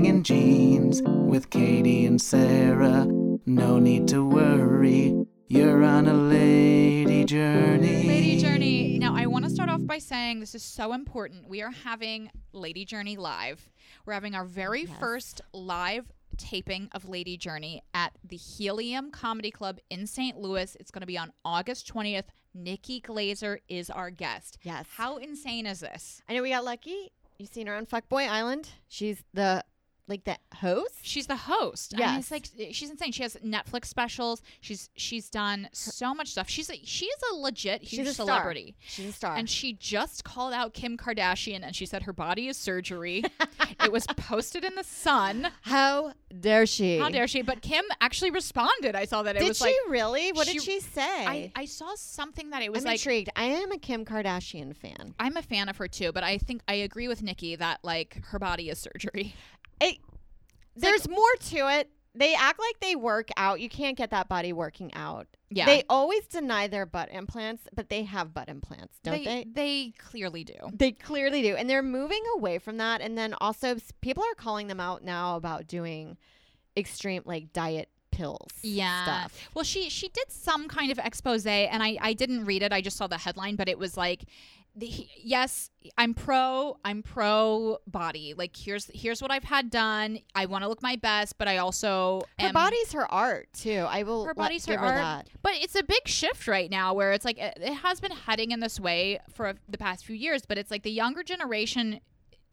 Dating in jeans with Katie and Sarah. No need to worry, you're on a lady journey. Lady Journey. Now, I want to start off by saying this is so important. We are having Lady Journey live. We're having our very first live taping of Lady Journey at the Helium Comedy Club in St. Louis. It's going to be on August 20th. Nikki Glaser is our guest. Yes. How insane is this? I know we got lucky. You've seen her on Fuckboy Island. She's the like the host. She's the host. I mean, it's like eh, she's insane. She has Netflix specials. She's she's done so much stuff. She's a, she is a legit huge She's a star. celebrity. She's a star. And she just called out Kim Kardashian and she said her body is surgery. it was posted in the Sun. How dare she? How dare she? But Kim actually responded. I saw that it Did was she like really? What she- did she say? I, I saw something that it was I'm like intrigued. I am a Kim Kardashian fan. I'm a fan of her too, but I think I agree with Nikki that like her body is surgery. It, there's more to it. They act like they work out. You can't get that body working out. Yeah. They always deny their butt implants, but they have butt implants, don't they? They clearly do. They clearly do. And they're moving away from that. And then also, people are calling them out now about doing extreme, like, diet pills. yeah Stuff. well she she did some kind of expose and i i didn't read it i just saw the headline but it was like the, yes i'm pro i'm pro body like here's here's what i've had done i want to look my best but i also Her am, body's her art, too. I will her body's her give art that. but it's a big shift right now where it's like it, it has been heading in this way for the past few years but it's like the younger generation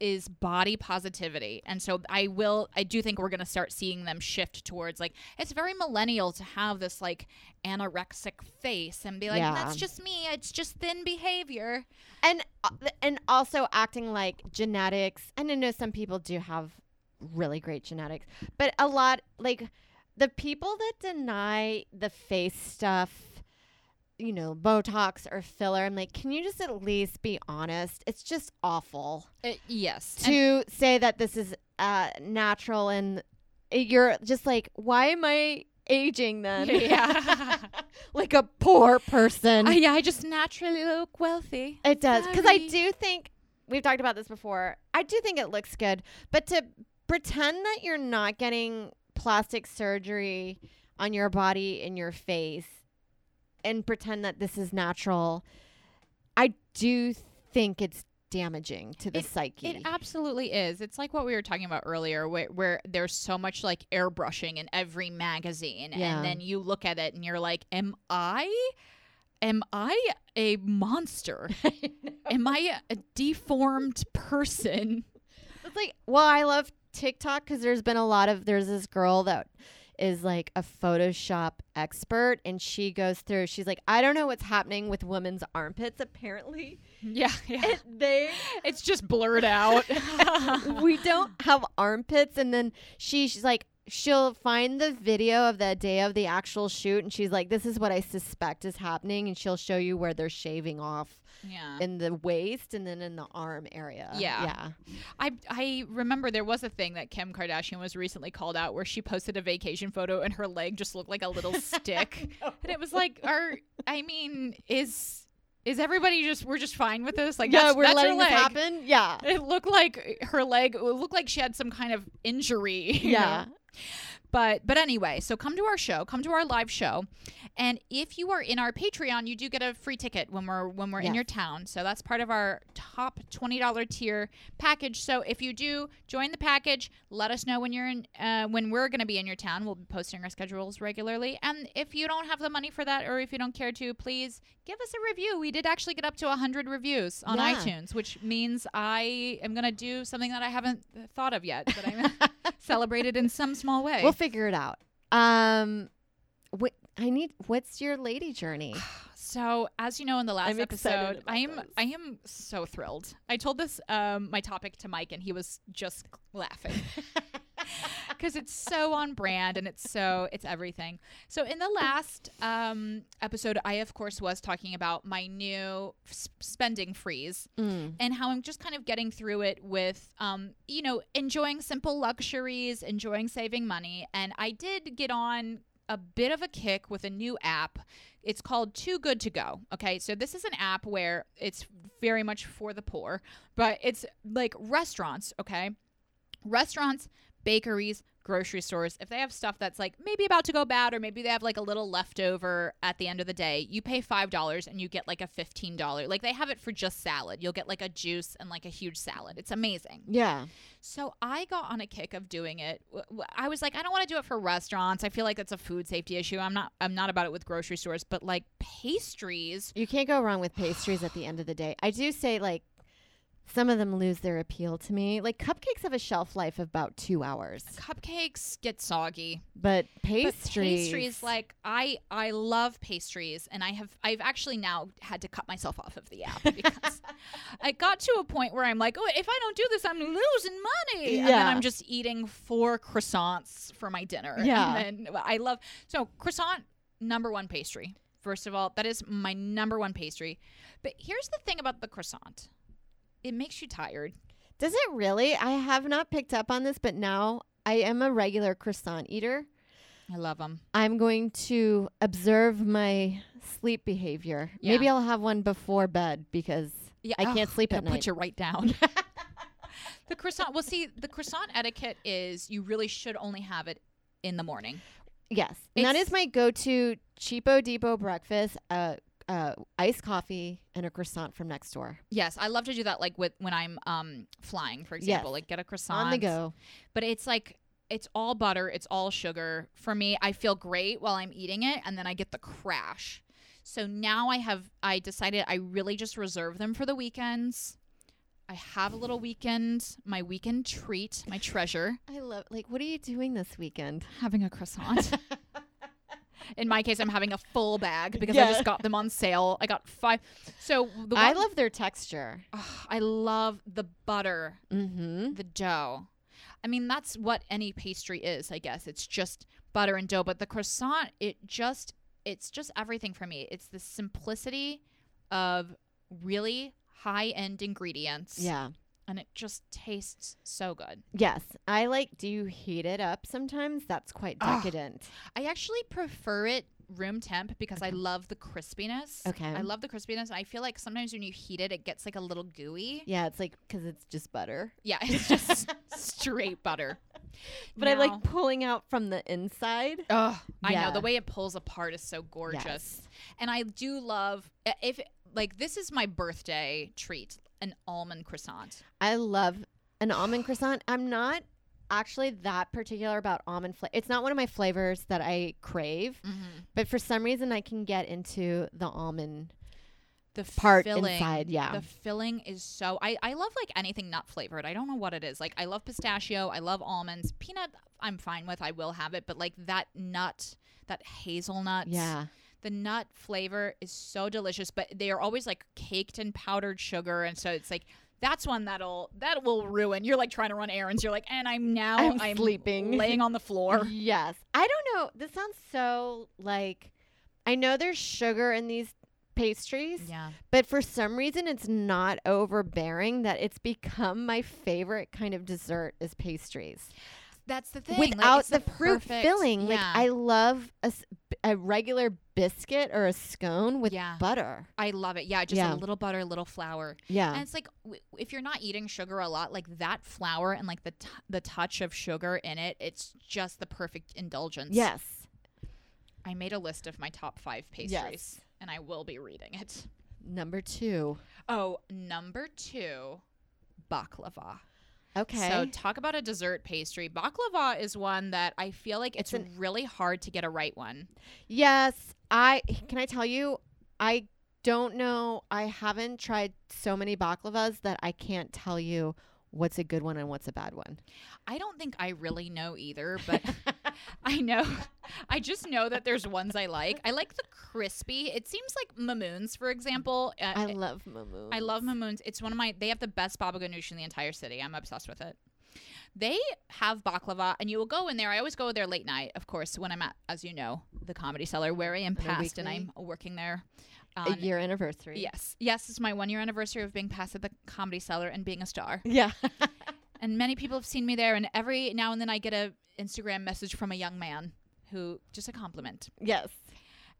is body positivity. And so i will i do think we're going to start seeing them shift towards like it's very millennial to have this like anorexic face and be like Yeah. that's just me. It's just thin behavior. And uh, and also acting like genetics and i know some people do have really great genetics but a lot like the people that deny the face stuff you know botox or filler i'm like can you just at least be honest? It's just awful. Uh, yes And- to say that this is uh natural and you're just like why am i aging then? Yeah. like a poor person. I, yeah i just naturally look wealthy. It does because I do think we've talked about this before. I do think it looks good, but to pretend that you're not getting plastic surgery on your body and your face and pretend that this is natural, I do think it's damaging to the It- psyche. It absolutely is. It's like what we were talking about earlier, where, where there's so much like airbrushing in every magazine, Yeah. and then you look at it and you're like, "Am I, am I a monster? am I a deformed person?" It's like, well, I love TikTok because there's been a lot of there's this girl that is like a Photoshop expert, and she goes through. She's like, I don't know what's happening with women's armpits. Apparently, Yeah, yeah. it, they it's just blurred out. we don't have armpits, and then she, she's like. She'll find the video of the day of the actual shoot, and she's like, "This is what I suspect is happening," and she'll show you where they're shaving off yeah. in the waist and then in the arm area. Yeah. yeah. I I remember there was a thing that Kim Kardashian was recently called out where she posted a vacation photo and her leg just looked like a little stick. And it was like, are I mean, is is everybody just we're just fine with this? Like yeah, that's, we're that's letting this happen. Yeah, It looked like her leg it looked like she had some kind of injury. yeah. But but anyway, so come to our show, come to our live show, and if you are in our Patreon, you do get a free ticket when we're when we're in your town. So that's part of our top twenty dollar tier package. So if you do join the package, let us know when you're in uh, when we're going to be in your town. We'll be posting our schedules regularly. And if you don't have the money for that, or if you don't care to, please give us a review. We did actually get up to hundred reviews on Yeah. iTunes, which means I am going to do something that I haven't thought of yet, but I'm celebrated in some small way. We'll figure it out. Um, I need. What's your lady journey? So, as you know, in the last I'm episode, I am this. I am so thrilled. I told this um, my topic to Mike, and he was just laughing because it's so on brand and it's so it's everything. So, in the last um, episode, I of course was talking about my new s- spending freeze Mm. and how I'm just kind of getting through it with, um, you know, enjoying simple luxuries, enjoying saving money. And I did get on a bit of a kick with a new app. It's called Too Good to Go. Okay. So this is an app where it's very much for the poor, but it's like restaurants. Okay. Restaurants bakeries, grocery stores, if they have stuff that's like maybe about to go bad or maybe they have like a little leftover at the end of the day, you pay $5 and you get like a $15. Like they have it for just salad. You'll get like a juice and like a huge salad. It's amazing. Yeah. So I got on a kick of doing it. I was like, I don't want to do it for restaurants. I feel like it's a food safety issue. I'm not. I'm not about it with grocery stores, but like pastries. You can't go wrong with pastries at the end of the day. I do say like some of them lose their appeal to me. Like cupcakes have a shelf life of about two hours, Cupcakes get soggy. but But pastries, pastries, like I, I love pastries, and I have, I've actually now had to cut myself off of the app because I got to a point where I'm like, oh, if I don't do this, I'm losing money. And then Yeah. I'm just eating four croissants for my dinner. Yeah. and then I love so croissant number one pastry. First of all, that is my number one pastry. But here's the thing about the croissant. It makes you tired. Does it really? I have not picked up on this, but now I am a regular croissant eater. I love them. I'm going to observe my sleep behavior. Maybe I'll have one before bed because Yeah, I can't ugh, sleep at night. Put you right down. the croissant. Well, see, the croissant etiquette is you really should only have it in the morning. Yes, and that It's- is my go-to cheapo depot breakfast: uh, uh, iced coffee and a croissant from next door Yes, I love to do that. Like with when I'm um flying, for example, Yes. like get a croissant on the go. But it's like it's all butter, it's all sugar. For me, I feel great while I'm eating it, and then I get the crash. So now I have I decided I really just reserve them for the weekends. I have a little weekend, my weekend treat, my treasure, I love. Like, what are you doing this weekend? having a croissant. In my case, I'm having a full bag because I just got them on sale. I got five. So the I love their texture. Ugh, I love the butter, Mm-hmm. the dough. I mean, that's what any pastry is, I guess. It's just butter and dough. But the croissant, it just, it's just everything for me. It's the simplicity of really high end ingredients. Yeah. And it just tastes so good. Yes, I like. Do you heat it up sometimes? That's quite decadent. I actually prefer it room temp because I love the crispiness. Okay. I love the crispiness. I feel like sometimes when you heat it, it gets like a little gooey. Yeah, it's like because it's just butter. Yeah, it's just straight butter. But I like pulling out from the inside. Oh, I know Yeah. the way it pulls apart is so gorgeous, Yes. and I do love i- if like this is my birthday treat, an almond croissant. I love an almond croissant. I'm not actually that particular about almond flavor. It's not one of my flavors that I crave, mm-hmm. but for some reason I can get into the almond. The Part filling, inside, yeah. the filling is so. I I love like anything nut flavored. I don't know what it is. Like I love pistachio. I love almonds. Peanut, I'm fine with. I will have it, but like that nut, that hazelnut, Yeah. The nut flavor is so delicious but they are always like caked in powdered sugar and so it's like that's one that'll that will ruin you're like trying to run errands you're like and i'm now I'm sleeping. laying on the floor Yes. I don't know. This sounds so like I know there's sugar in these pastries, yeah but for some reason it's not overbearing that it's become my favorite kind of dessert is pastries. That's the thing Without it's the, fruit perfect- filling. Like. I love a regular biscuit or a scone with Yeah. butter. I love it yeah just Yeah. a little butter a little flour Yeah. and it's like w- if you're not eating sugar a lot like that flour and like the t- the touch of sugar in it it's just the perfect indulgence yes. i made a list of my top five pastries and i will be reading it Number 2. Oh, number two, baklava. Okay. So talk about a dessert pastry. Baklava is one that I feel like it's, It's an- really hard to get a right one. Yes, I can I tell you I don't know. I haven't tried so many baklavas that I can't tell you what's a good one and what's a bad one. I don't think I really know either, but I know I just know that there's ones I like. I like the crispy. It seems like Mamoun's, for example. Uh, I love mamoun. I love Mamoun's. It's one of my. They have the best baba ganoush in the entire city. I'm obsessed with it. They have baklava, and you will go in there. I always go there late night, of course, when I'm at, as you know, the Comedy Cellar, where I am passed, and? I'm working there. A on- year anniversary. Yes, yes, it's my one year anniversary of being passed at the Comedy Cellar and being a star. Yeah. And many people have seen me there, and every now and then I get a Instagram message from a young man who just a compliment, yes.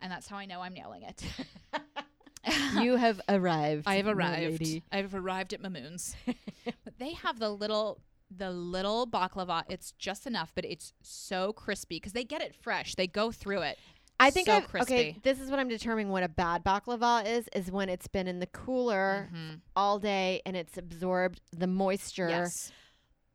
and that's how I know I'm nailing it. You have arrived. I have my arrived. lady. I have arrived at Mamoun's. but they have the little the little baklava. It's just enough, but it's so crispy because they get it fresh. They go through it. I think so I've, okay. This is what I'm determining what a bad baklava is: is when it's been in the cooler Mhm. all day and it's absorbed the moisture Yes.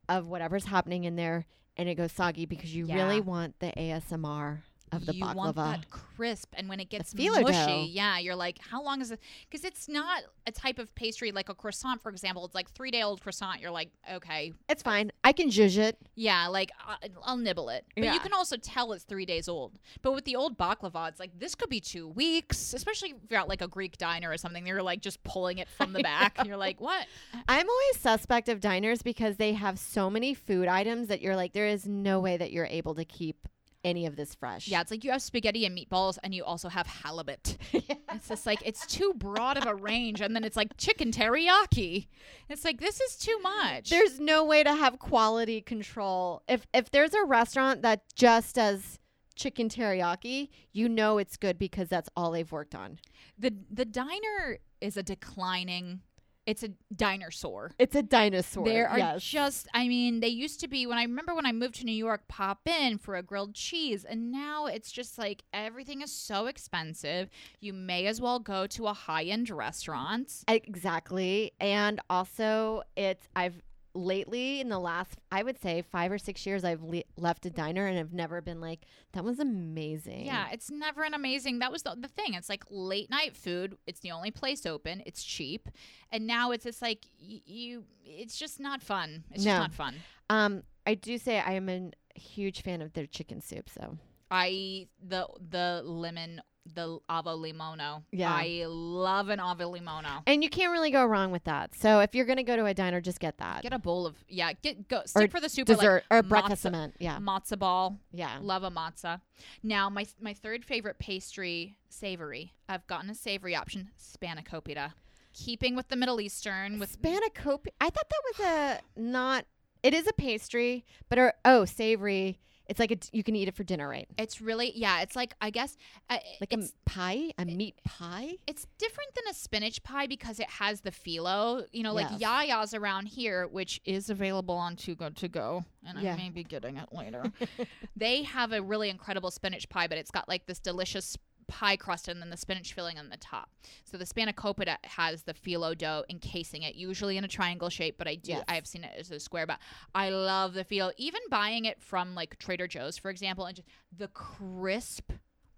of whatever's happening in there, and it goes soggy because you Yeah. really want the ASMR of the you baklava. want that crisp, and when it gets mushy, dough. yeah, you're like, how long is it? Because it's not a type of pastry like a croissant, for example. It's like three day old croissant. You're like, okay, It's uh, fine. I can zhuzh it. yeah, like I- I'll nibble it, but Yeah. you can also tell it's three days old. But with the old baklava, it's like this could be two weeks, especially if you're at like a Greek diner or something. You're like just pulling it from the back. and You're like, what? I'm always suspect of diners because they have so many food items that you're like, there is no way that you're able to keep any of this fresh. Yeah, it's like you have spaghetti and meatballs, and you also have halibut. It's just like it's too broad of a range, and then it's like chicken teriyaki. It's like this is too much. There's no way to have quality control. If if there's a restaurant that just does chicken teriyaki, you know it's good because that's all they've worked on. the the diner is a declining. It's a dinosaur. It's a dinosaur. There are yes. just, I mean, they used to be when I remember when I moved to New York, pop in for a grilled cheese, and now it's just like everything is so expensive. You may as well go to a high end restaurant. Exactly. And also, it's, I've lately in the last, I would say five or six years, I've le- left a diner and i've never been like, that was amazing. Yeah, it's never an amazing. That was the, the thing. It's like late night food. It's the only place open. It's cheap, and now it's just like y- you. It's just not fun. It's No. just not fun. Um, I do say I am a huge fan of their chicken soup. So I the the lemon the avgolemono. Yeah. I love an avgolemono. and you can't really go wrong with that. So if you're gonna go to a diner, just get that Get a bowl of yeah. Get go stick for the soup or, like, dessert or breakfast. Yeah, matzo ball. yeah. Love a matzo. Now my my third favorite pastry, savory. I've gotten a savory option, spanakopita. Keeping with the Middle Eastern with Spanakopita. I thought that was a not. It is a pastry, but or, oh, savory. It's like a, you can eat it for dinner, right? It's really yeah. It's like I guess uh, Like a pie, a meat pie. it's different than a spinach pie because it has the phyllo. You know, like Yes. Yaya's around here, which is available on Too Good to Go, and Yeah. I may be getting it later. they have a really incredible spinach pie, but it's got like this delicious pie crust and then the spinach filling on the top. So the spanakopita has the phyllo dough encasing it, usually in a triangle shape, but I do Yes. I have seen it as a square. But I love the phyllo. Even buying it from like Trader Joe's, for example, and just the crisp,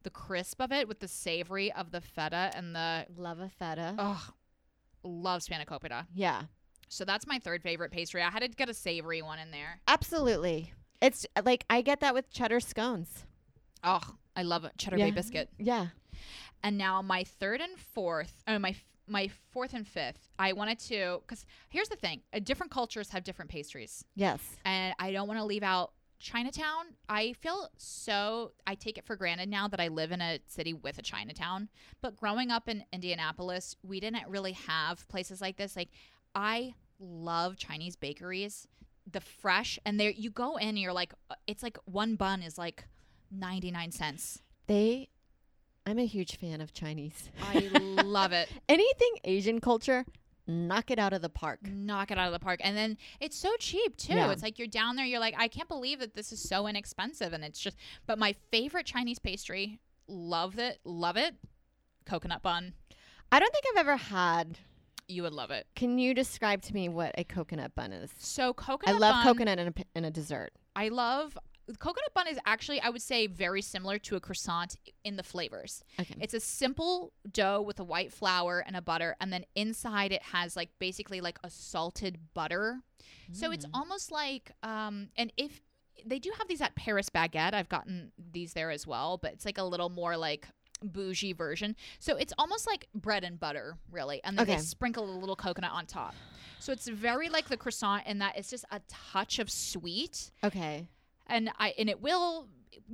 the crisp of it with the savory of the feta and the Love a feta. oh, love spanakopita. Yeah, So that's my third favorite pastry. I had to get a savory one in there. absolutely. It's like I get that with cheddar scones. Oh, I love it. Cheddar Yeah. Bay biscuit. Yeah. And now my third and fourth, oh my my fourth and fifth, I wanted to because here's the thing: uh, different cultures have different pastries, Yes. and I don't want to leave out Chinatown. I feel so I take it for granted now that I live in a city with a Chinatown. But growing up in Indianapolis, we didn't really have places like this. Like I love Chinese bakeries, the fresh, and there you go in, and you're like, uh, it's like one bun is like ninety nine cents. They. I'm a huge fan of Chinese. I love it. Anything Asian culture, knock it out of the park. knock it out of the park. And then it's so cheap too. Yeah. It's like you're down there, you're like, I can't believe that this is so inexpensive. And it's just, but my favorite Chinese pastry, love it, love it, coconut bun. I don't think I've ever had. You would love it. Can you describe to me what a coconut bun is? So coconut. I love bun, coconut in a, in a dessert. I love coconut bun is actually I would say very similar to a croissant in the flavors. Okay. It's a simple dough with a white flour and a butter, and then inside it has like basically like a salted butter. mm. So it's almost like, um, and if they do have these at Paris Baguette, I've gotten these there as well, but it's like a little more like bougie version. So it's almost like bread and butter, really, and then Okay. they sprinkle a little coconut on top. So it's very like the croissant in that it's just a touch of sweet, Okay. And I and it will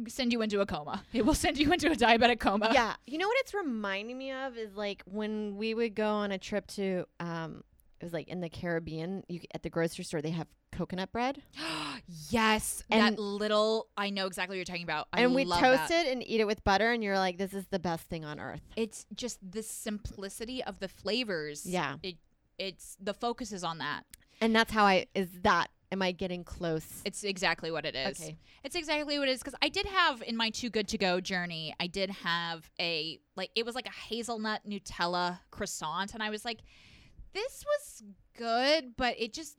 send you into a coma. It will send you into a diabetic coma. yeah. You know what it's reminding me of is like when we would go on a trip to um it was like in the Caribbean, you at the grocery store they have coconut bread. yes, And- that little. I know exactly what you're talking about. I and we toast that. it and eat it with butter and you're like this is the best thing on earth. It's just the simplicity of the flavors. Yeah. It it's the focus is on that. And that's how I is that am I getting close? It's exactly what it is. Okay. It's exactly what it is because I did have in my too good to go journey. I did have a like it was like a hazelnut Nutella croissant, and I was like, this was good, but it just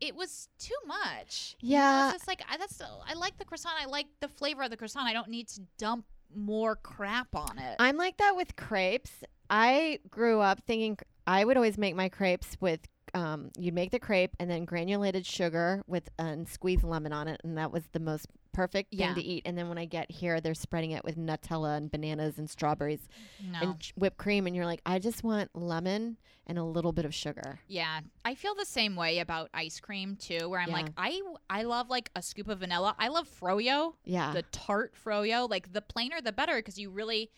it was too much. You know, Yeah. it's like I, that's I like the croissant. I like the flavor of the croissant. I don't need to dump more crap on it. I'm like that with crepes. I grew up thinking I would always make my crepes with um, you'd make the crepe and then granulated sugar with and squeeze lemon on it, and that was the most perfect thing Yeah. to eat. And then when I get here, they're spreading it with Nutella and bananas and strawberries no. and ch- whipped cream, and you're like, I just want lemon and a little bit of sugar. Yeah, I feel the same way about ice cream too. Where I'm Yeah. like, I I love like a scoop of vanilla. I love froyo, Yeah, the tart froyo. Like the plainer the better because you really,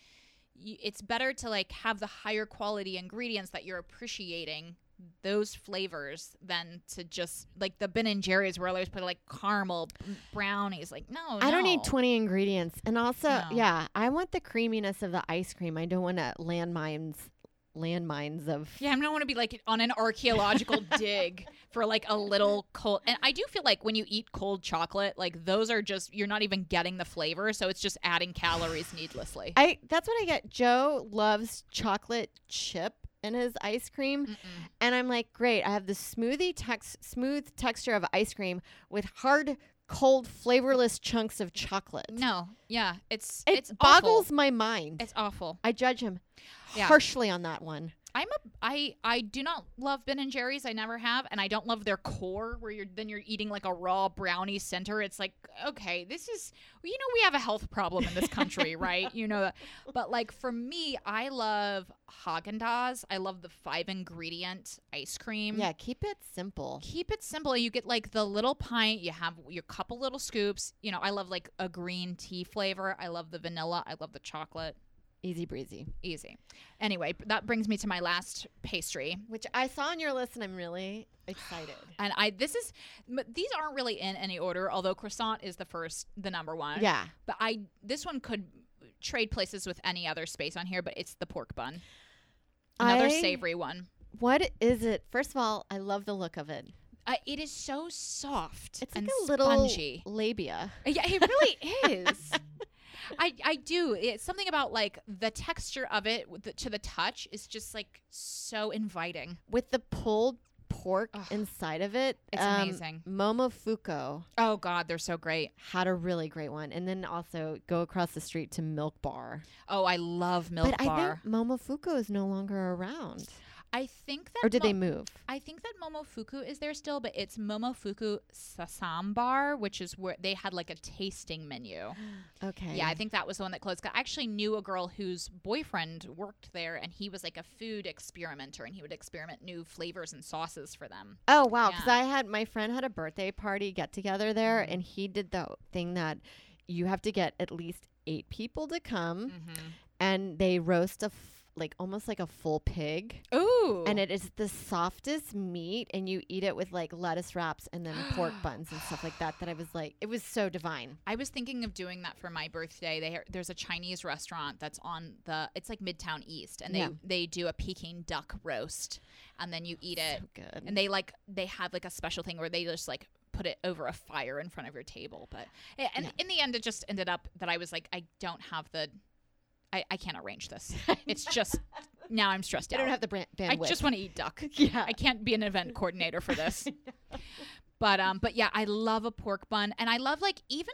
you, it's better to like have the higher quality ingredients that you're appreciating those flavors than to just like the Ben and Jerry's where I always put like caramel brownies. Like no, I don't need 20 ingredients. And also, No. yeah, I want the creaminess of the ice cream. I don't want to landmines, landmines of. Yeah, I don't want to be like on an archaeological dig for like a little cold. And I do feel like when you eat cold chocolate, like those are just you're not even getting the flavor, so it's just adding calories needlessly. I that's what I get. Joe loves chocolate chip in his ice cream, Mm-mm. and I'm like, great. I have the smoothie tex smooth texture of ice cream with hard, cold, flavorless chunks of chocolate. No, yeah, it's it it's boggles Awful. my mind. It's awful. I judge him Yeah. harshly on that one. I'm a I I do not love Ben and Jerry's. I never have, and I don't love their core where you're then you're eating like a raw brownie center. It's like okay, this is you know we have a health problem in this country, right? You know, but like for me, I love Haagen Dazs. I love the five ingredient ice cream. Yeah, keep it simple. Keep it simple. You get like the little pint. You have your couple little scoops. You know, I love like a green tea flavor. I love the vanilla. I love the chocolate. Easy breezy. Easy. Anyway, that brings me to my last pastry. Which I saw on your list, and I'm really excited. And I this is these aren't really in any order, although croissant is the first, the number one. Yeah. But I this one could trade places with any other space on here, but it's the pork bun. Another I- savory one. What is it? First of all, I love the look of it. Uh, it is so soft It's like and a little spongy. labia. Yeah, it really is. I I do. It's something about like the texture of it the, to the touch is just like so inviting. with the pulled pork Ugh. inside of it. It's um, amazing. Momofuku Oh God, they're so great. had a really great one, and then also go across the street to Milk Bar. Oh, I love Milk but Bar. But I think Momofuku is no longer around, I think that or did Mo- they move? I think that Momofuku is there still, but it's Momofuku Ssam Bar, which is where they had like a tasting menu. Okay. Yeah, I think that was the one that closed. I actually knew a girl whose boyfriend worked there, and he was like a food experimenter, and he would experiment new flavors and sauces for them. Oh wow, because Yeah. I had my friend had a birthday party get together there, Mhm. and he did the thing that you have to get at least eight people to come, Mm-hmm. and they roast a like almost like a full pig. Ooh, and it is the softest meat and you eat it with like lettuce wraps and then pork buns and stuff like that that i was like it was so divine I was thinking of doing that for my birthday. They there's a Chinese restaurant that's on the it's like Midtown East, and they Yeah. they do a Peking duck roast, and then you eat it. so and they like they have like a special thing where they just like put it over a fire in front of your table but eh, and Yeah. in the end it just ended up that i was like i don't have the i, I can't arrange this. It's just now i'm stressed out. i out. don't have the brand- i just want to eat duck. Yeah. I can't be an event coordinator for this. But um but yeah i love a pork bun and i love like even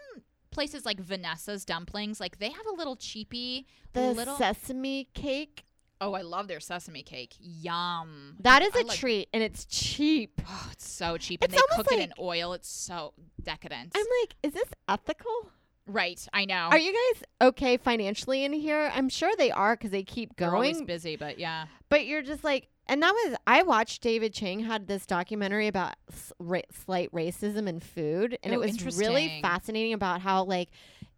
places like vanessa's dumplings like they have a little cheapy the little sesame cake? Oh i love their sesame cake. Yum. That is I a like- treat and it's cheap. Oh, it's so cheap, and It's they almost cook it in like- oil. It's so decadent. i'm like is this ethical right, I know. are you guys okay financially in here i'm sure they are because they keep They're always going busy, but yeah. but you're just like and that was i watched david chang had this documentary about s- ra- slight racism in food and Oh, it was really interesting. fascinating about how like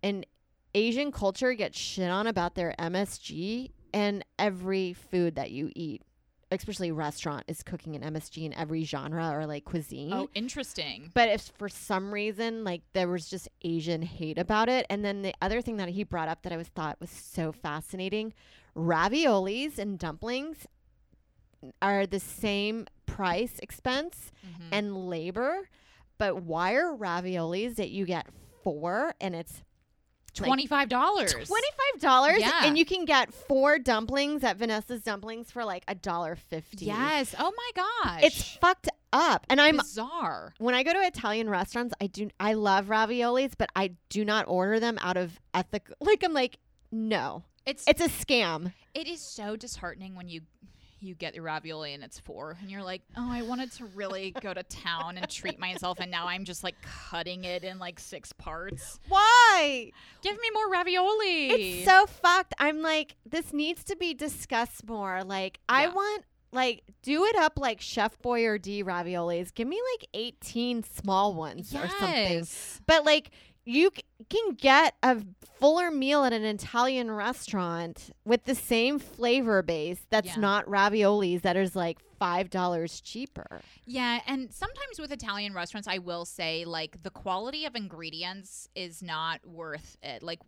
an asian culture gets shit on about their msg and every food that you eat especially restaurant is cooking an msg in every genre or like cuisine Oh, interesting. but if for some reason like there was just Asian hate about it, and then the other thing that he brought up that I was thought was so fascinating, raviolis and dumplings are the same price expense Mhm. and labor, but why are raviolis that you get four and it's like, Twenty five dollars. Twenty-five dollars, Yeah. and you can get four dumplings at Vanessa's Dumplings for like a dollar fifty. Yes. Oh my gosh. it's fucked up. And I'm bizarre. when I go to Italian restaurants, I do I love raviolis, but I do not order them out of ethical. Like I'm like, no, It's it's a scam. it is so disheartening when you you get your ravioli and it's four and you're like, oh, I wanted to really go to town and treat myself, and now I'm just like cutting it in like six parts. Why? Give me more ravioli. It's so fucked. I'm like, this needs to be discussed more. Like, I want like do it up like Chef Boyardee raviolis. Give me like 18 small ones or something. yes. But like you can get a fuller meal at an Italian restaurant with the same flavor base that's Yeah. not raviolis that is like $5 cheaper. Yeah, and sometimes with Italian restaurants, I will say like the quality of ingredients is not worth it. Like,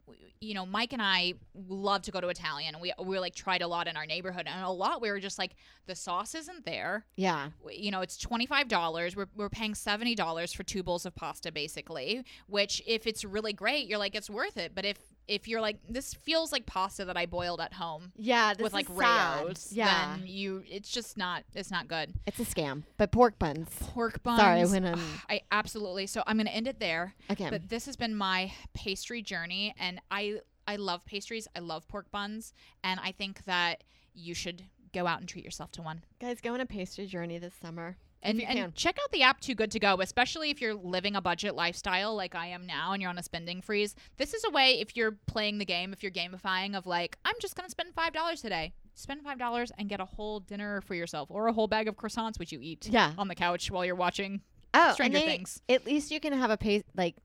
you know, Mike and I love to go to Italian, and we we like tried a lot in our neighborhood, and a lot we were just like the sauce isn't there. Yeah. You know, it's twenty five dollars. We're we're paying seventy dollars for two bowls of pasta, basically. Which, if it's really great, you're like it's worth it. But if if you're like this feels like pasta that I boiled at home Yeah, this with like. Rao's, Yeah. then you it's just not it's not good It's a scam. But pork buns. pork buns. Sorry, when I'm I absolutely. So I'm going to end it there. again. But this has been my pastry journey, and I I love pastries. I love pork buns, and I think that you should go out and treat yourself to one. Guys, go on a pastry journey this summer. And, and check out the app Too Good to Go, especially if you're living a budget lifestyle like I am now and you're on a spending freeze. This is a way if you're playing the game, if you're gamifying of like, I'm just going to spend $5 today. Spend $5 and get a whole dinner for yourself or a whole bag of croissants, which you eat Yeah. on the couch while you're watching Oh, Stranger they- Things. At least you can have a pay like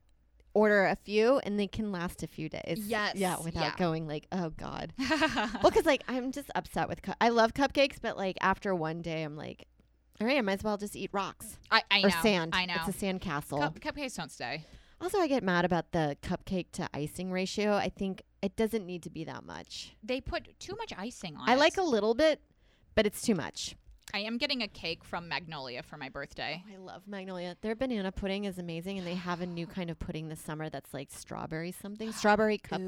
order a few and they can last a few days. Yes, Yeah, without yeah. going like, oh god. well, because like I'm just upset with. Cu- I love cupcakes, but like after one day, I'm like, all right, I might as well just eat rocks I, I or know. sand. I know. It's a sand castle. Cup, cupcakes don't stay. also, I get mad about the cupcake to icing ratio. I think it doesn't need to be that much. They put too much icing on I it. like a little bit, but it's too much. I am getting a cake from Magnolia for my birthday. Oh, I love Magnolia. Their banana pudding is amazing, and they have a new kind of pudding this summer that's like strawberry something, strawberry cup,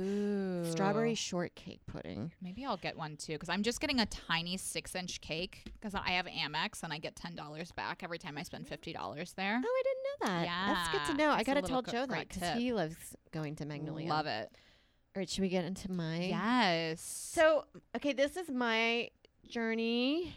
strawberry shortcake pudding. Maybe I'll get one too because I'm just getting a tiny six inch cake because I have Amex and I get ten dollars back every time I spend fifty dollars there. Oh, I didn't know that. Yeah, that's good to know. I gotta tell co- Joe that because he loves going to Magnolia. Love it. All right, should we get into my? Yes. So, okay, this is my journey.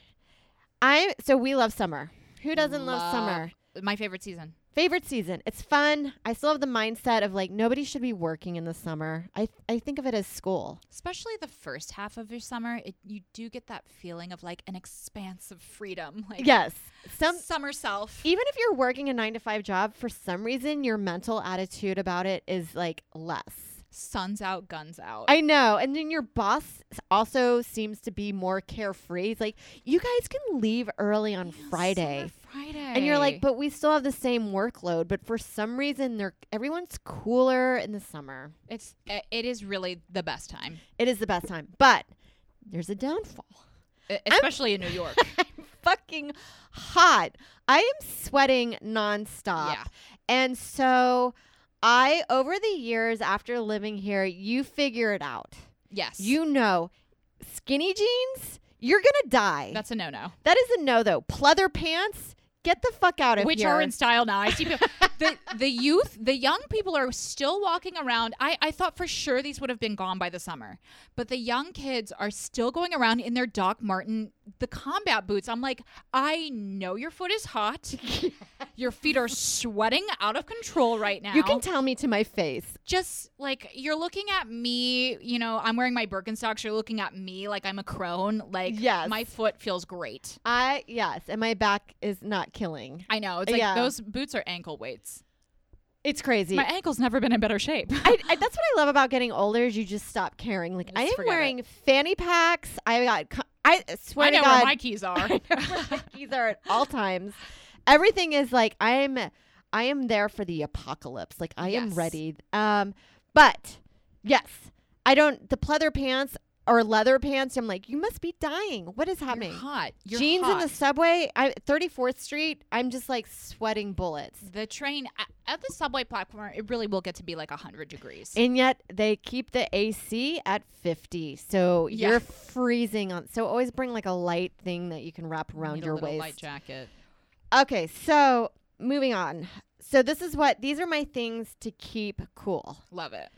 I so we love summer. Who doesn't love, Love- summer? my favorite season. Favorite season. It's fun. I still have the mindset of like nobody should be working in the summer. I I think of it as school. Especially the first half of your summer, it, you do get that feeling of like an expanse of freedom. Like Yes. Some summer self. even if you're working a 9 to 5 job, for some reason your mental attitude about it is like less. Sun's out, guns out. I know. And then your boss also seems to be more carefree. He's like, you guys can leave early on Yeah, Friday. Friday. And you're like, but we still have the same workload. But for some reason, they're everyone's cooler in the summer. it's it is really the best time, It is the best time. But there's a downfall. Especially in New York. I'm fucking hot. I am sweating nonstop. Yeah. And so I, over the years after living here, you figure it out. yes, You know, skinny jeans, you're gonna die. That's a no no. that is a no though. Pleather pants, get the fuck out of Which here. Which are in style now. I see people, the the youth, the young people are still walking around. I I thought for sure these would have been gone by the summer, but the young kids are still going around in their Doc Martin, the combat boots. I'm like, I know your foot is hot. Your feet are sweating out of control right now. you can tell me to my face. just like you're looking at me, you know, I'm wearing my Birkenstocks. You're looking at me like I'm a crone. Like, Yes. my foot feels great. I yes, and my back is not killing. I know. It's like Yeah. those boots are ankle weights. It's crazy. My ankle's never been in better shape. I, I, that's what I love about getting older is you just stop caring. Like I am forget it. wearing fanny packs. I got. I swear I know to God, where my keys are. I know where my keys are at all times. Everything is like I am. I am there for the apocalypse. Like I am ready. Um, but yes, I don't. The pleather pants or leather pants. I'm like, you must be dying. What is happening? You're hot. You're Jeans hot. in the subway. I 34th Street. I'm just like sweating bullets. The train at, at the subway platform, it really will get to be like 100 degrees. And yet they keep the AC at 50. So Yeah. you're freezing on. So always bring like a light thing that you can wrap around your waist. light jacket. Okay, so moving on. So this is what these are my things to keep cool. Love it.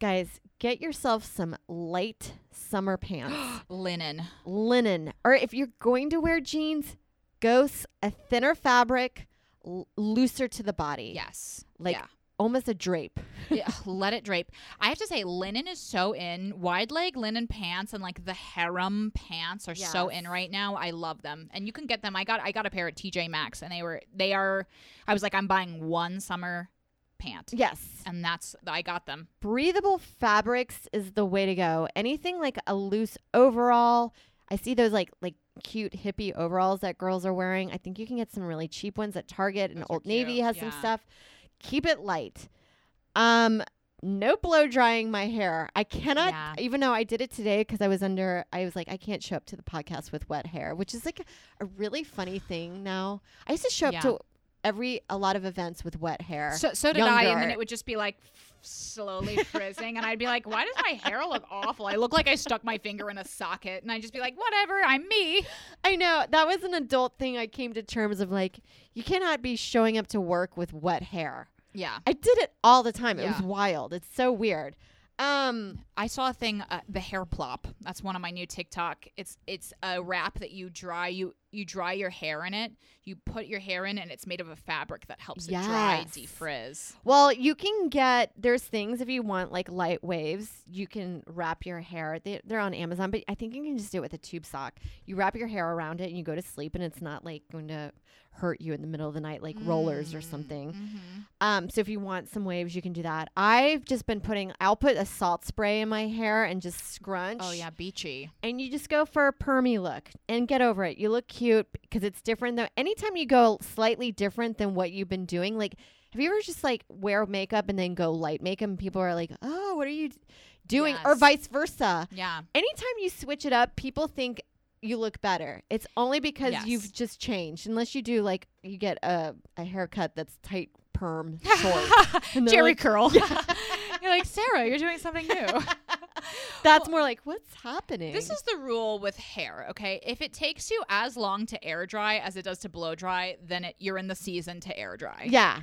Guys, get yourself some light summer pants. Linen. Linen. Or if you're going to wear jeans, go a thinner fabric, l- looser to the body. Yes. Like yeah. almost a drape. yeah, let it drape. I have to say, linen is so in. Wide leg linen pants and like the harem pants are so in right now. I love them, and you can get them. I got I got a pair at TJ Maxx, and they were they are. I was like, I'm buying one summer pant, Yes. and that's I got them. breathable fabrics is the way to go. Anything like a loose overall. I see those like like cute hippie overalls that girls are wearing. I think you can get some really cheap ones at Target and Those Old Navy has some stuff. Keep it light. Um no blow drying my hair. I cannot Yeah. even though I did it today cuz I was under I was like I can't show up to the podcast with wet hair, which is like a, a really funny thing now. I used to show Yeah. up to every a lot of events with wet hair. So so did I, and then it would just be like f- slowly frizzing, and I'd be like, why does my hair look awful? I look like I stuck my finger in a socket, and I'd just be like, whatever, I'm me. I know that was an adult thing. I came to terms of like you cannot be showing up to work with wet hair. Yeah. I did it all the time. It Yeah. was wild. It's so weird. Um, I saw a thing, uh, the hair plop. That's one of my new TikTok. It's it's a wrap that you dry you you dry your hair in it. You put your hair in, and it's made of a fabric that helps it dry, Yes. defrizz. well, you can get there's things if you want like light waves. You can wrap your hair. They, they're on Amazon, but I think you can just do it with a tube sock. You wrap your hair around it and you go to sleep, and it's not like going to hurt you in the middle of the night like rollers or something. Mm-hmm. Um, so if you want some waves, you can do that. I've just been putting. I'll put a salt spray in my hair and just scrunch. Oh yeah, beachy. and you just go for a permy look and get over it. You look cute because it's different. Though, anytime you go slightly different than what you've been doing, like, have you ever just like wear makeup and then go light makeup and people are like, "Oh, what are you doing?" Or vice versa. Yeah. Anytime you switch it up, people think you look better. It's only because Yes. you've just changed. Unless you do like you get a a haircut that's tight perm short. Jheri like- curl. you're like Sarah. You're doing something new. That's more like what's happening. This is the rule with hair, okay? If it takes you as long to air dry as it does to blow dry, then it, you're in the season to air dry. Yeah.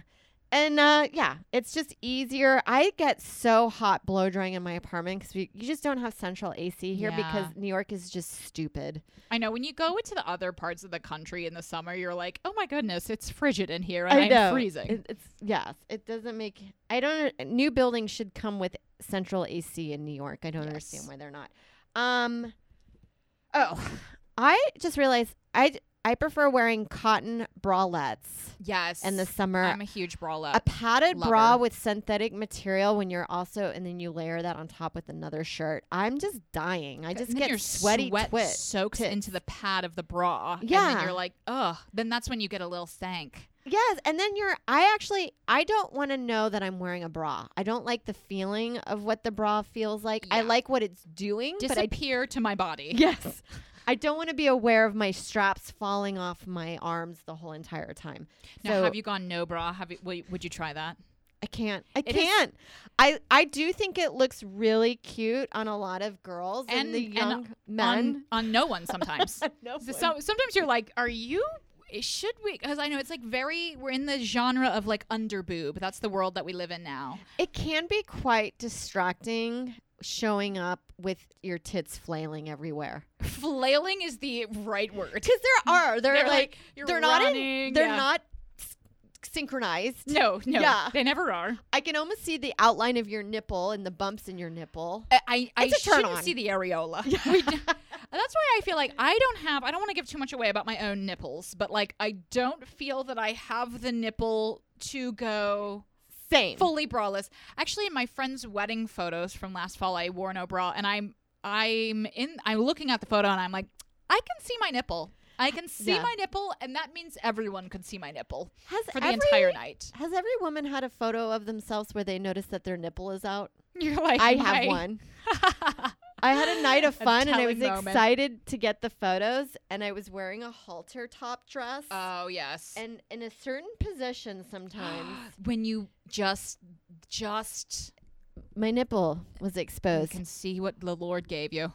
And uh, yeah, it's just easier. I get so hot blow drying in my apartment because you just don't have central AC here because New York is just stupid. I know when you go into the other parts of the country in the summer, you're like, oh my goodness, it's frigid in here and I I'm know. freezing. It, it's yes, it doesn't make. I don't. New buildings should come with central AC in New York. I don't understand why they're not. Um. Oh, I just realized I I prefer wearing cotton bralettes yes. in the summer. I'm a huge bralette. a padded bra with synthetic material when you're also and then you layer that on top with another shirt. I'm just dying. I just then get your sweaty sweat twit. soaks tits. into the pad of the bra. And Yeah. then you're like, ugh. Then that's when you get a little stank. Yes, and then you're I actually I don't want to know that I'm wearing a bra. I don't like the feeling of what the bra feels like. I like what it's doing, but I Disappear to my body. yes. I don't want to be aware of my straps falling off my arms the whole entire time. Now, so have you gone no bra? Have you, would, would you try that? I can't. I It is- can't. I I do think it looks really cute on a lot of girls and, And- the and young men. On, on no one sometimes. no So, so- sometimes you're like, are you? Eh, should we? Because I know it's like very. We're in the genre of like underboob. That's the world that we live in now. It can be quite distracting showing up with your tits flailing everywhere. Flailing is the right word. Because there are. They're, They're like, like, they're not in, they're yeah. not s- synchronized. No, no, Yeah. they never are. I can almost see the outline of your nipple and the bumps in your nipple. I I, I It's a turn shouldn't on. see the areola. We d- That's why I feel like I don't have. I don't want to give too much away about my own nipples, but like I don't feel that I have the nipple to go Same. fully braless. Actually, in my friend's wedding photos from last fall, I wore no bra, and I'm I'm in. I'm looking at the photo, and I'm like, I can see my nipple. I can see Yeah. my nipple, and that means everyone could see my nipple Has for the every, entire night. Has every woman had a photo of themselves where they notice that their nipple is out? You're like, I have one. I had a night of fun and I was moment. excited to get the photos and I was wearing a halter top dress Oh yes. and in a certain position sometimes when you just just my nipple was you exposed. can see what the Lord gave you.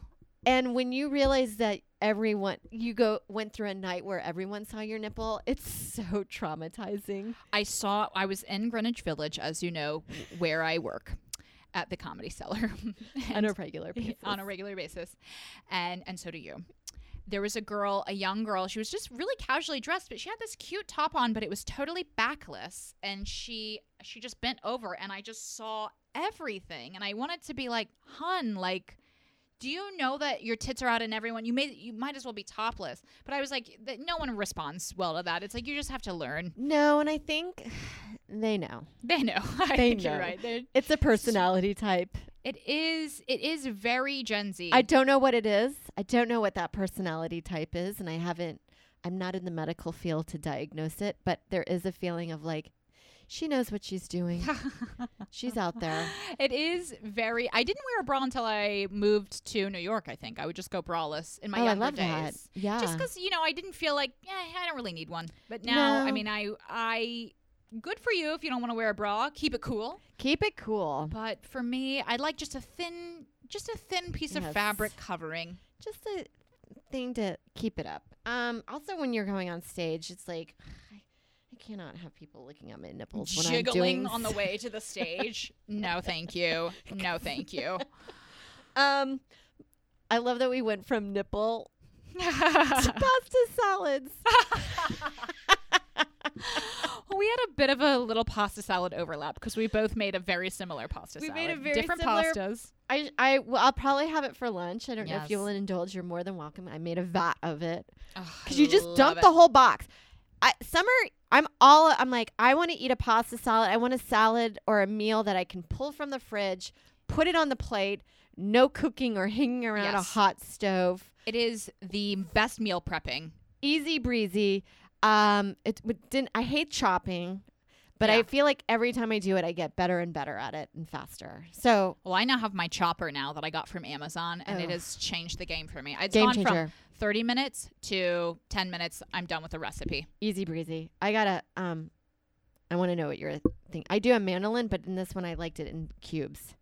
And when you realize that everyone you go went through a night where everyone saw your nipple, it's so traumatizing. I saw I was in Greenwich Village, as you know, where I work at the Comedy Cellar on a regular basis. on a regular basis, and and so do you. There was a girl, a young girl. She was just really casually dressed, but she had this cute top on, but it was totally backless, and she she just bent over, and I just saw everything, and I wanted to be like, "Hun, like." Do you know that your tits are out and everyone you may you might as well be topless? But I was like, that no one responds well to that. It's like you just have to learn. No, and I think they know. They know. I They think you're know. right. They're- It's a personality type. It is. It is very Gen Z. I don't know what it is. I don't know what that personality type is, and I haven't. I'm not in the medical field to diagnose it, but there is a feeling of like, she knows what she's doing. she's out there. It is very. I didn't wear a bra until I moved to New York. I think I would just go braless in my oh, I younger love days. that. Yeah. Just because you know I didn't feel like yeah I don't really need one. But now I mean I I good for you if you don't want to wear a bra. Keep it cool. Keep it cool. But for me, I'd like just a thin just a thin piece of fabric covering. Just a thing to keep it up. Um. Also, when you're going on stage, it's like. I, I cannot have people looking at my nipples when I'm Jiggling doing on the way to the stage. no, thank you. No, thank you. Um, I love that we went from nipple to pasta salads. Had a bit of a little pasta salad overlap because we both made a very similar pasta We salad. made a very different similar- pastas. I I well, I'll probably have it for lunch. I don't know if you Yes. will indulge. You're more than welcome. I made a vat of it because you just dump the whole box. I summer. I'm all. I'm like I want to eat a pasta salad. I want a salad or a meal that I can pull from the fridge, put it on the plate. No cooking or hanging around a hot stove. It is the best meal prepping. Easy breezy. Um, it didn't. I hate chopping, but I feel like every time I do it, I get better and better at it and faster. So Well, I now have my chopper now that I got from Amazon, and it Oh. has changed the game for me. It's game gone changer. from 30 minutes to 10 minutes. I'm done with the recipe. easy breezy. I gotta um I wanna know what your thing I do a mandolin, but in this one I liked it in cubes.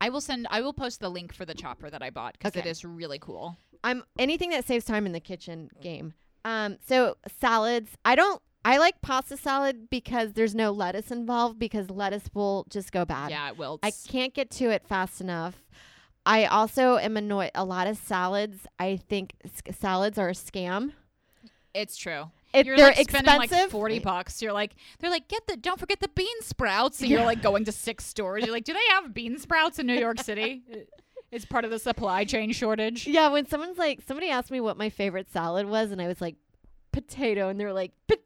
I will send. I will post the link for the chopper that I bought because it Okay. is really cool. I'm anything that saves time in the kitchen game. Um so salads. I don't I like pasta salad because there's no lettuce involved because lettuce will just go bad. yeah, it will. I can't get to it fast enough. I also am annoyed a lot of salads. I think s- salads are a scam. It's true. If you're they're like spending expensive, like 40 bucks. You're like, they're like, get the, don't forget the bean sprouts. And you're like going to six stores. You're like, do they have bean sprouts in New York City? It's part of the supply chain shortage. Yeah, when someone's like, somebody asked me what my favorite salad was, and I was like, potato, and they're like, but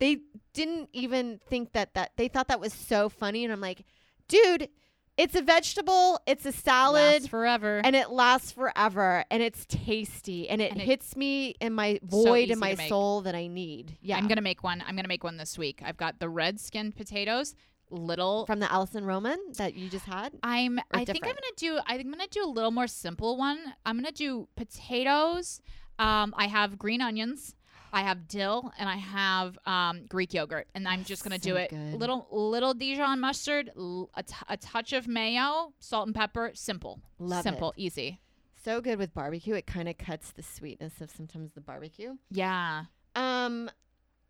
they didn't even think that that they thought that was so funny, and I'm like, dude, it's a vegetable, it's a salad, Lasts forever. and it lasts forever, and it's tasty, and it And it- hits me in my void easy in my soul that I need. Yeah, I'm gonna make one. I'm gonna make one this week. I've got the red skinned potatoes, little. from the Alison Roman that you just had. I'm. I think I'm gonna do. I think I'm gonna do a little more simple one. I'm gonna do potatoes. Um, I have green onions. I have dill and I have um, Greek yogurt, and I'm just gonna do it. good. Little little Dijon mustard, a, t- a touch of mayo, salt and pepper. Simple, Love simple, it. easy. So good with barbecue. It kind of cuts the sweetness of sometimes the barbecue. Yeah. Um,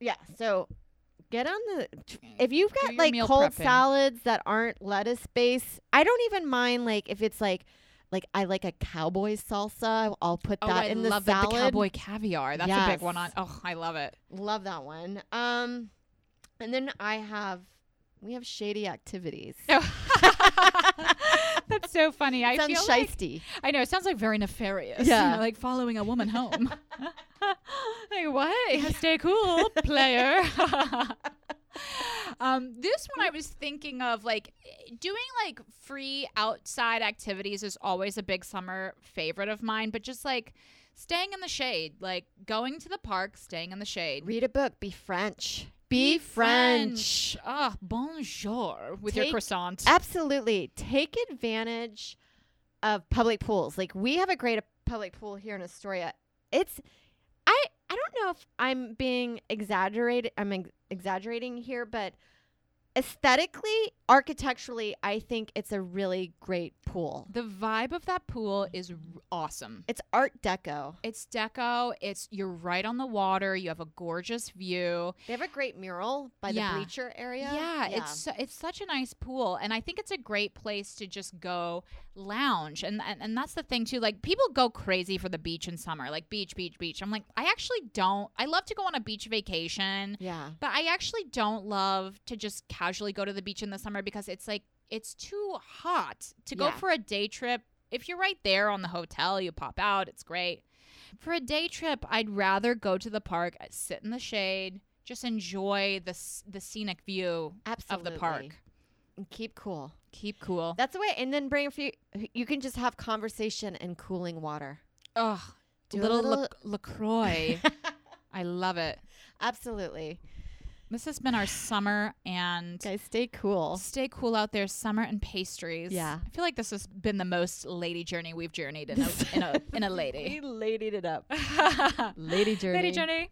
yeah. So get on the. If you've got like cold prepping. salads that aren't lettuce based, I don't even mind like if it's like like I like a cowboy salsa. I'll put Oh, that I in the love salad. that. The cowboy caviar. That's a big one on. Oh, I love it. Love that one. Um, and then I have we have shady activities. That's so funny. I Sounds feel like. I know it sounds like very nefarious. Yeah. like following a woman home. like what? Yeah, stay cool, player. um, this one I was thinking of like doing like free outside activities is always a big summer favorite of mine, but just like staying in the shade, like going to the park, staying in the shade. Read a book. Be French. Be, French. Ah, bonjour with your Take- croissant. Absolutely. Take advantage of public pools. Like we have a great public pool here in Astoria. It's I I don't know if I'm being exaggerated. I'm ex- exaggerating here, but aesthetically, architecturally, I think it's a really great pool. The vibe of that pool is r- awesome. It's Art Deco. It's deco. It's you're right on the water. You have a gorgeous view. They have a great mural by Yeah. the bleacher area. Yeah, it's it's such a nice pool, and I think it's a great place to just go lounge. And, and and that's the thing too. Like people go crazy for the beach in summer, like beach, beach, beach. I'm like, I actually don't. I love to go on a beach vacation, yeah. but I actually don't love to just casually go to the beach in the summer because it's like it's too hot to go Yeah. for a day trip. If you're right there on the hotel, you pop out. It's great. For a day trip, I'd rather go to the park, uh, sit in the shade, just enjoy the the scenic view Absolutely. of the park. And keep cool. Keep cool. That's the way. And then bring a few. You can just have conversation and cooling water. Ugh, a little, little- Lac- LaCroix. I love it. Absolutely. This has been our summer and Guys, stay cool. stay cool out there. Summer and pastries. Yeah. I feel like this has been the most lady journey we've journeyed in a in a in a lady. ladied it up. Lady journey. Lady journey.